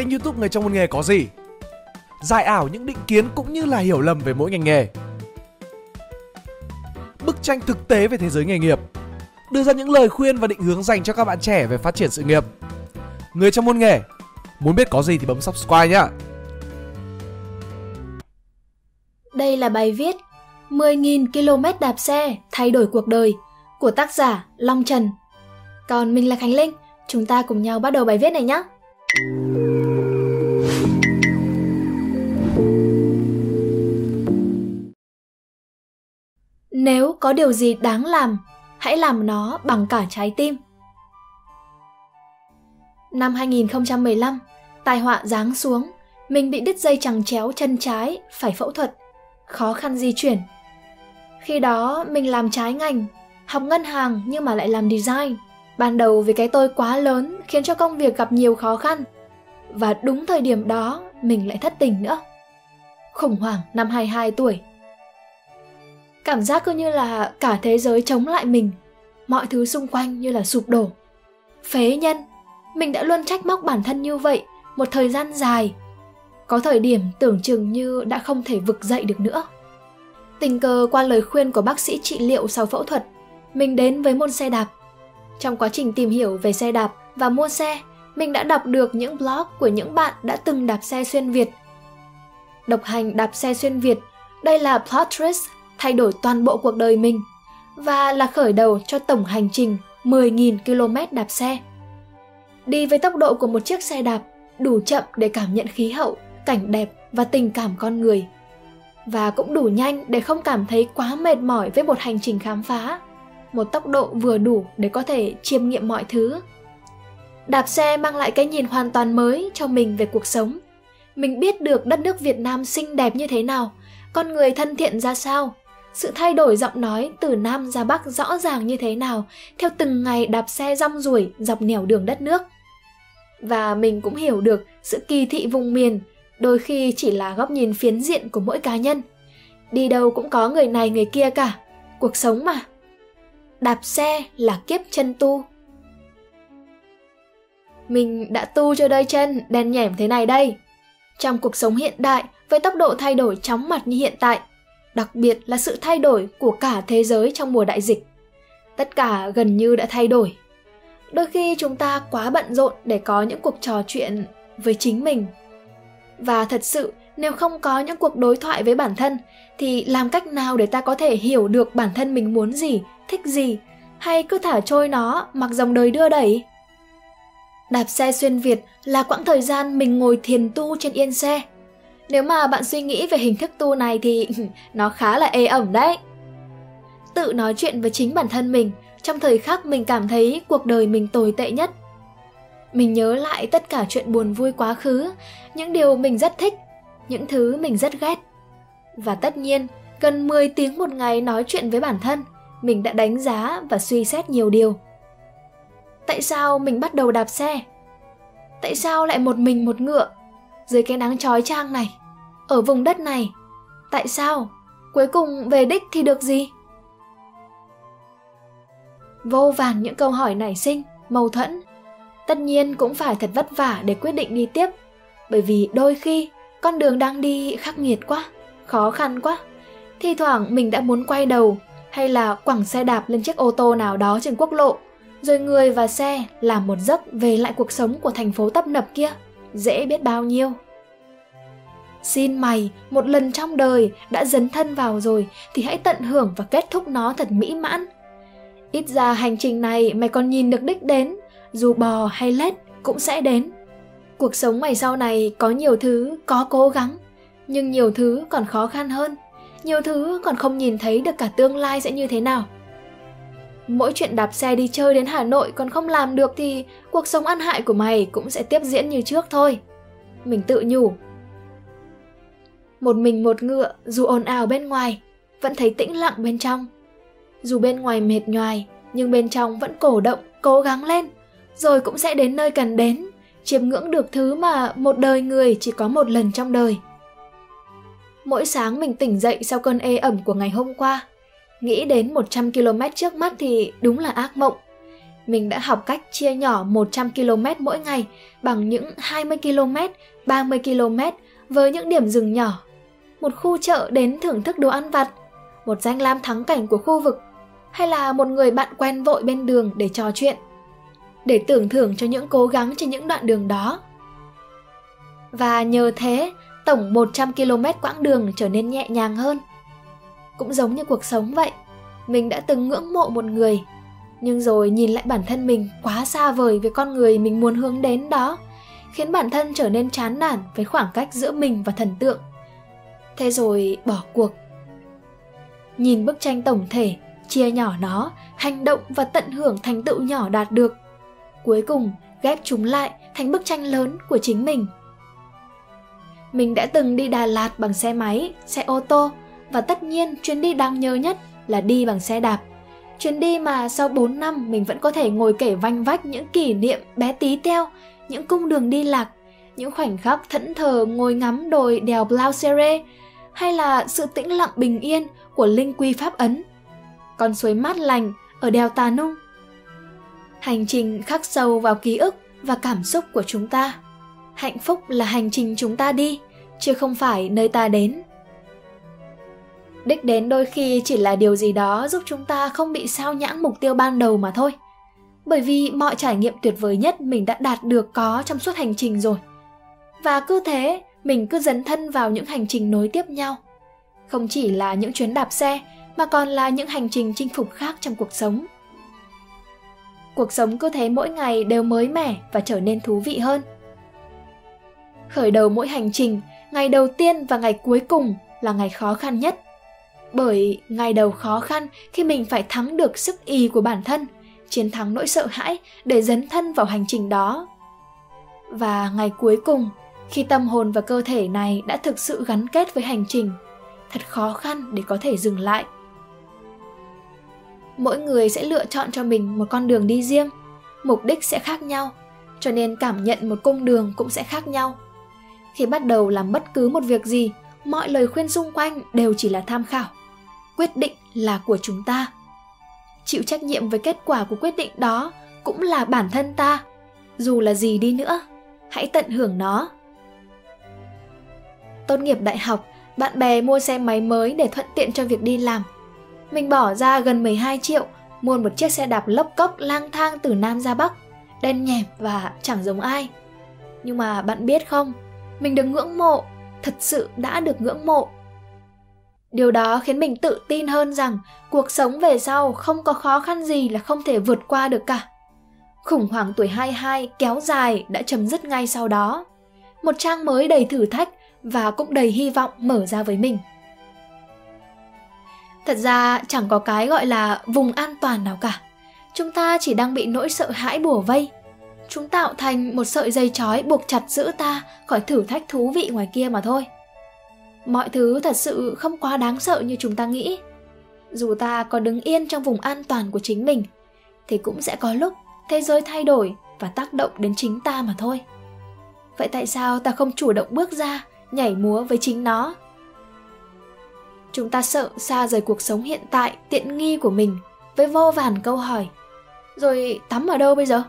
kênh youtube Người trong một nghề có gì? Giải ảo những định kiến cũng như là hiểu lầm về mỗi ngành nghề. Bức tranh thực tế về thế giới nghề nghiệp. Đưa ra những lời khuyên và định hướng dành cho các bạn trẻ về phát triển sự nghiệp. Người trong môn nghề. Muốn biết có gì thì bấm subscribe nhé Đây là bài viết 10.000 km đạp xe thay đổi cuộc đời của tác giả Long Trần. Còn mình là Khánh Linh, chúng ta cùng nhau bắt đầu bài viết này nhé. Có điều gì đáng làm, hãy làm nó bằng cả trái tim. Năm 2015, tai họa giáng xuống, mình bị đứt dây chằng chéo chân trái, phải phẫu thuật, khó khăn di chuyển. Khi đó mình làm trái ngành, học ngân hàng nhưng mà lại làm design. Ban đầu vì cái tôi quá lớn khiến cho công việc gặp nhiều khó khăn. Và đúng thời điểm đó mình lại thất tình nữa. Khủng hoảng năm 22 tuổi. Cảm giác cứ như là cả thế giới chống lại mình, mọi thứ xung quanh như là sụp đổ. Phế nhân, mình đã luôn trách móc bản thân như vậy một thời gian dài. Có thời điểm tưởng chừng như đã không thể vực dậy được nữa. Tình cờ qua lời khuyên của bác sĩ trị liệu sau phẫu thuật, mình đến với môn xe đạp. Trong quá trình tìm hiểu về xe đạp và mua xe, mình đã đọc được những blog của những bạn đã từng đạp xe xuyên Việt. Độc hành đạp xe xuyên Việt, đây là plot twist thay đổi toàn bộ cuộc đời mình và là khởi đầu cho tổng hành trình 10.000 km đạp xe. Đi với tốc độ của một chiếc xe đạp đủ chậm để cảm nhận khí hậu, cảnh đẹp và tình cảm con người. Và cũng đủ nhanh để không cảm thấy quá mệt mỏi với một hành trình khám phá. Một tốc độ vừa đủ để có thể chiêm nghiệm mọi thứ. Đạp xe mang lại cái nhìn hoàn toàn mới cho mình về cuộc sống. Mình biết được đất nước Việt Nam xinh đẹp như thế nào, con người thân thiện ra sao, sự thay đổi giọng nói từ Nam ra Bắc rõ ràng như thế nào theo từng ngày đạp xe rong ruổi dọc nẻo đường đất nước. Và mình cũng hiểu được sự kỳ thị vùng miền đôi khi chỉ là góc nhìn phiến diện của mỗi cá nhân. Đi đâu cũng có người này người kia cả, cuộc sống mà. Đạp xe là kiếp chân tu. Mình đã tu cho đôi chân đen nhẻm thế này đây. Trong cuộc sống hiện đại, với tốc độ thay đổi chóng mặt như hiện tại, đặc biệt là sự thay đổi của cả thế giới trong mùa đại dịch. Tất cả gần như đã thay đổi. Đôi khi chúng ta quá bận rộn để có những cuộc trò chuyện với chính mình. Và thật sự, nếu không có những cuộc đối thoại với bản thân thì làm cách nào để ta có thể hiểu được bản thân mình muốn gì, thích gì hay cứ thả trôi nó mặc dòng đời đưa đẩy? Đạp xe xuyên Việt là quãng thời gian mình ngồi thiền tu trên yên xe nếu mà bạn suy nghĩ về hình thức tu này thì nó khá là ê ẩm đấy. Tự nói chuyện với chính bản thân mình trong thời khắc mình cảm thấy cuộc đời mình tồi tệ nhất. Mình nhớ lại tất cả chuyện buồn vui quá khứ, những điều mình rất thích, những thứ mình rất ghét. Và tất nhiên, gần 10 tiếng một ngày nói chuyện với bản thân, mình đã đánh giá và suy xét nhiều điều. Tại sao mình bắt đầu đạp xe? Tại sao lại một mình một ngựa dưới cái nắng chói chang này? Ở vùng đất này. Tại sao? Cuối cùng về đích thì được gì? Vô vàn những câu hỏi nảy sinh, mâu thuẫn. Tất nhiên cũng phải thật vất vả để quyết định đi tiếp, bởi vì đôi khi con đường đang đi khắc nghiệt quá, khó khăn quá. Thi thoảng mình đã muốn quay đầu hay là quẳng xe đạp lên chiếc ô tô nào đó trên quốc lộ, rồi người và xe làm một giấc về lại cuộc sống của thành phố tấp nập kia, dễ biết bao nhiêu. Xin mày, một lần trong đời đã dấn thân vào rồi thì hãy tận hưởng và kết thúc nó thật mỹ mãn. Ít ra hành trình này mày còn nhìn được đích đến, dù bò hay lết cũng sẽ đến. Cuộc sống mày sau này có nhiều thứ có cố gắng, nhưng nhiều thứ còn khó khăn hơn. Nhiều thứ còn không nhìn thấy được cả tương lai sẽ như thế nào. Mỗi chuyện đạp xe đi chơi đến Hà Nội còn không làm được thì cuộc sống ăn hại của mày cũng sẽ tiếp diễn như trước thôi. Mình tự nhủ, một mình một ngựa dù ồn ào bên ngoài, vẫn thấy tĩnh lặng bên trong. Dù bên ngoài mệt nhoài, nhưng bên trong vẫn cổ động, cố gắng lên, rồi cũng sẽ đến nơi cần đến, chiêm ngưỡng được thứ mà một đời người chỉ có một lần trong đời. Mỗi sáng mình tỉnh dậy sau cơn ê ẩm của ngày hôm qua, nghĩ đến 100 km trước mắt thì đúng là ác mộng. mình đã học cách chia nhỏ 100 km mỗi ngày bằng những 20 km, 30 km với những điểm dừng nhỏ. Một khu chợ đến thưởng thức đồ ăn vặt, một danh lam thắng cảnh của khu vực, hay là một người bạn quen vội bên đường để trò chuyện. Để tưởng thưởng cho những cố gắng trên những đoạn đường đó. Và nhờ thế, tổng 100 km quãng đường trở nên nhẹ nhàng hơn. Cũng giống như cuộc sống vậy, mình đã từng ngưỡng mộ một người nhưng rồi nhìn lại bản thân mình quá xa vời với con người mình muốn hướng đến đó khiến bản thân trở nên chán nản với khoảng cách giữa mình và thần tượng thế rồi bỏ cuộc. Nhìn bức tranh tổng thể chia nhỏ nó hành động và tận hưởng thành tựu nhỏ đạt được cuối cùng ghép chúng lại thành bức tranh lớn của chính mình. Mình đã từng đi đà lạt bằng xe máy xe ô tô và tất nhiên chuyến đi đáng nhớ nhất là đi bằng xe đạp. Chuyến đi mà sau 4 năm mình vẫn có thể ngồi kể vanh vách những kỷ niệm bé tí teo, những cung đường đi lạc, những khoảnh khắc thẫn thờ ngồi ngắm đồi đèo Blausere, hay là sự tĩnh lặng bình yên của linh quy Pháp Ấn, con suối mát lành ở đèo Tà Nung. Hành trình khắc sâu vào ký ức và cảm xúc của chúng ta. Hạnh phúc là hành trình chúng ta đi, chứ không phải nơi ta đến đích đến đôi khi chỉ là điều gì đó giúp chúng ta không bị sao nhãng mục tiêu ban đầu mà thôi bởi vì mọi trải nghiệm tuyệt vời nhất mình đã đạt được có trong suốt hành trình rồi và cứ thế mình cứ dấn thân vào những hành trình nối tiếp nhau. Không chỉ là những chuyến đạp xe, mà còn là những hành trình chinh phục khác trong cuộc sống. Cuộc sống cứ thế mỗi ngày đều mới mẻ và trở nên thú vị hơn. Khởi đầu mỗi hành trình, ngày đầu tiên và ngày cuối cùng là ngày khó khăn nhất. Bởi ngày đầu khó khăn khi mình phải thắng được sức y của bản thân, chiến thắng nỗi sợ hãi để dấn thân vào hành trình đó. Và ngày cuối cùng khi tâm hồn và cơ thể này đã thực sự gắn kết với hành trình, thật khó khăn để có thể dừng lại. Mỗi người sẽ lựa chọn cho mình một con đường đi riêng, mục đích sẽ khác nhau, cho nên cảm nhận một cung đường cũng sẽ khác nhau. Khi bắt đầu làm bất cứ một việc gì, mọi lời khuyên xung quanh đều chỉ là tham khảo, quyết định là của chúng ta. Chịu trách nhiệm với kết quả của quyết định đó cũng là bản thân ta. Dù là gì đi nữa, hãy tận hưởng nó tốt nghiệp đại học bạn bè mua xe máy mới để thuận tiện cho việc đi làm mình bỏ ra gần 12 triệu mua một chiếc xe đạp lốc cốc lang thang từ Nam ra Bắc, đen nhẹp và chẳng giống ai. Nhưng mà bạn biết không, mình được ngưỡng mộ, thật sự đã được ngưỡng mộ Điều đó khiến mình tự tin hơn rằng cuộc sống về sau không có khó khăn gì là không thể vượt qua được cả. Khủng hoảng tuổi 22 kéo dài đã chấm dứt ngay sau đó. Một trang mới đầy thử thách và cũng đầy hy vọng mở ra với mình. Thật ra chẳng có cái gọi là vùng an toàn nào cả. Chúng ta chỉ đang bị nỗi sợ hãi bùa vây. Chúng tạo thành một sợi dây chói buộc chặt giữ ta khỏi thử thách thú vị ngoài kia mà thôi mọi thứ thật sự không quá đáng sợ như chúng ta nghĩ dù ta có đứng yên trong vùng an toàn của chính mình, thì cũng sẽ có lúc thế giới thay đổi và tác động đến chính ta mà thôi vậy tại sao ta không chủ động bước ra nhảy múa với chính nó. Chúng ta sợ xa rời cuộc sống hiện tại, tiện nghi của mình với vô vàn câu hỏi. Rồi tắm ở đâu bây giờ?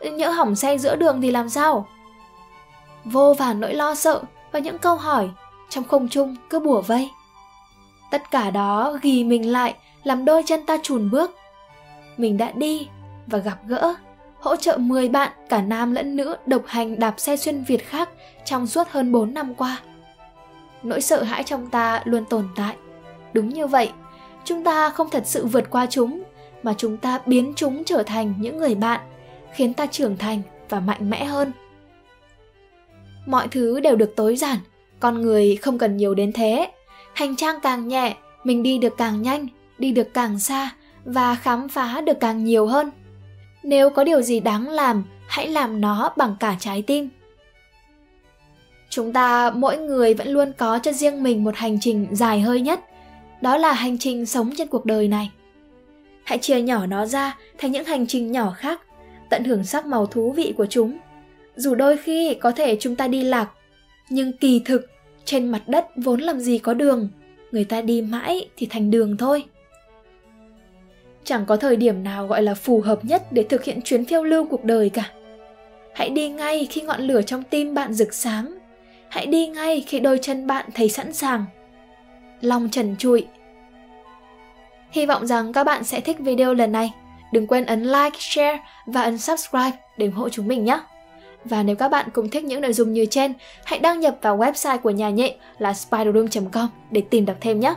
Nhỡ hỏng xe giữa đường thì làm sao? Vô vàn nỗi lo sợ và những câu hỏi trong không trung cứ bùa vây. Tất cả đó ghi mình lại, làm đôi chân ta chùn bước. Mình đã đi và gặp gỡ hỗ trợ 10 bạn cả nam lẫn nữ độc hành đạp xe xuyên Việt khác trong suốt hơn 4 năm qua. Nỗi sợ hãi trong ta luôn tồn tại. Đúng như vậy, chúng ta không thật sự vượt qua chúng, mà chúng ta biến chúng trở thành những người bạn, khiến ta trưởng thành và mạnh mẽ hơn. Mọi thứ đều được tối giản con người không cần nhiều đến thế hành trang càng nhẹ mình đi được càng nhanh đi được càng xa và khám phá được càng nhiều hơn nếu có điều gì đáng làm, hãy làm nó bằng cả trái tim. Chúng ta, mỗi người vẫn luôn có cho riêng mình một hành trình dài hơi nhất. Đó là hành trình sống trên cuộc đời này. Hãy chia nhỏ nó ra thành những hành trình nhỏ khác, tận hưởng sắc màu thú vị của chúng. Dù đôi khi có thể chúng ta đi lạc, nhưng kỳ thực, trên mặt đất vốn làm gì có đường. Người ta đi mãi thì thành đường thôi. Chẳng có thời điểm nào gọi là phù hợp nhất để thực hiện chuyến phiêu lưu cuộc đời cả. Hãy đi ngay khi ngọn lửa trong tim bạn rực sáng. Hãy đi ngay khi đôi chân bạn thấy sẵn sàng. lòng trần trụi. Hy vọng rằng các bạn sẽ thích video lần này. Đừng quên ấn like, share và ấn subscribe để ủng hộ chúng mình nhé. Và nếu các bạn cũng thích những nội dung như trên, hãy đăng nhập vào website của nhà nhện là spiderroom.com để tìm đọc thêm nhé.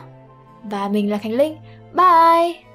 Và mình là Khánh Linh. Bye!